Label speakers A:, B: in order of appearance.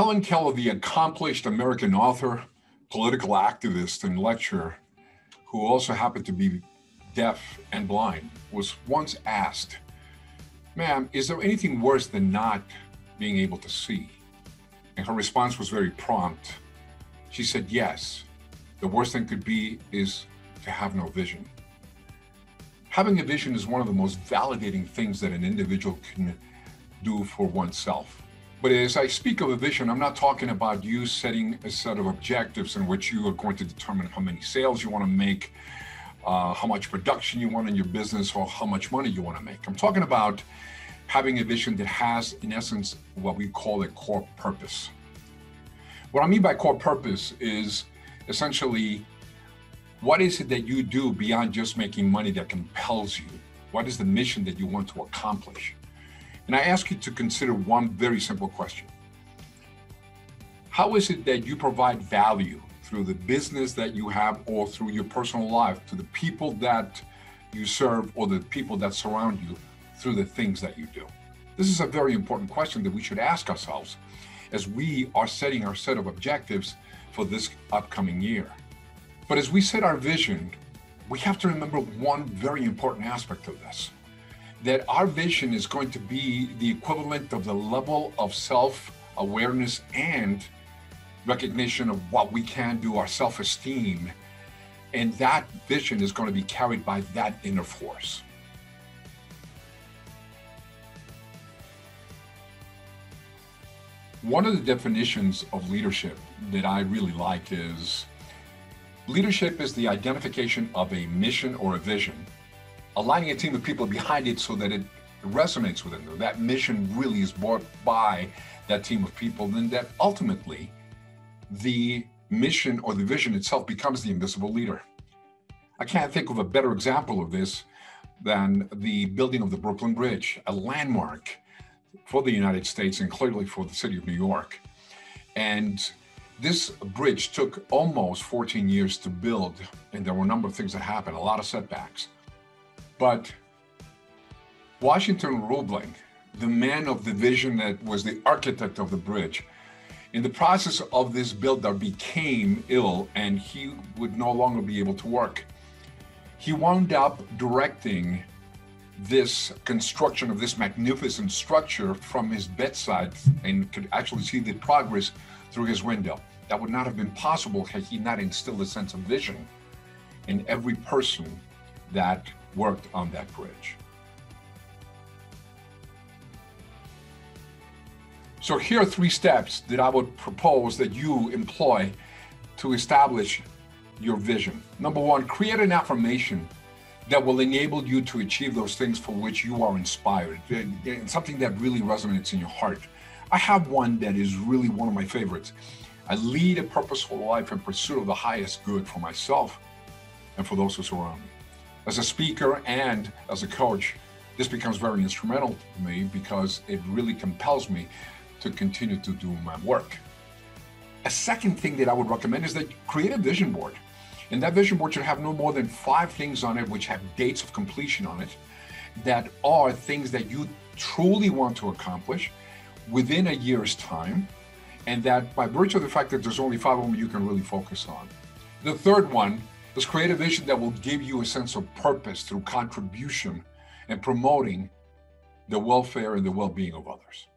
A: Helen Keller, the accomplished American author, political activist, and lecturer, who also happened to be deaf and blind, was once asked, Ma'am, is there anything worse than not being able to see? And her response was very prompt. She said, Yes, the worst thing could be is to have no vision. Having a vision is one of the most validating things that an individual can do for oneself. But as I speak of a vision, I'm not talking about you setting a set of objectives in which you are going to determine how many sales you want to make, uh, how much production you want in your business, or how much money you want to make. I'm talking about having a vision that has, in essence, what we call a core purpose. What I mean by core purpose is essentially what is it that you do beyond just making money that compels you? What is the mission that you want to accomplish? And I ask you to consider one very simple question How is it that you provide value through the business that you have or through your personal life to the people that you serve or the people that surround you through the things that you do? This is a very important question that we should ask ourselves as we are setting our set of objectives for this upcoming year. But as we set our vision, we have to remember one very important aspect of this that our vision is going to be the equivalent of the level of self awareness and recognition of what we can do, our self esteem. And that vision is going to be carried by that inner force. One of the definitions of leadership that I really like is leadership is the identification of a mission or a vision aligning a team of people behind it so that it resonates with them. That mission really is brought by that team of people, then that ultimately the mission or the vision itself becomes the invisible leader. I can't think of a better example of this than the building of the Brooklyn Bridge, a landmark for the United States and clearly for the city of New York. And this bridge took almost 14 years to build, and there were a number of things that happened, a lot of setbacks. But Washington Roebling, the man of the vision that was the architect of the bridge, in the process of this builder became ill and he would no longer be able to work. He wound up directing this construction of this magnificent structure from his bedside and could actually see the progress through his window. That would not have been possible had he not instilled a sense of vision in every person that worked on that bridge. So here are three steps that I would propose that you employ to establish your vision. Number one, create an affirmation that will enable you to achieve those things for which you are inspired, and something that really resonates in your heart. I have one that is really one of my favorites. I lead a purposeful life in pursuit of the highest good for myself and for those who surround me as a speaker and as a coach, this becomes very instrumental to me because it really compels me to continue to do my work. A second thing that I would recommend is that create a vision board. And that vision board should have no more than five things on it, which have dates of completion on it, that are things that you truly want to accomplish within a year's time. And that by virtue of the fact that there's only five of them, you can really focus on. The third one Let's create a vision that will give you a sense of purpose through contribution and promoting the welfare and the well being of others.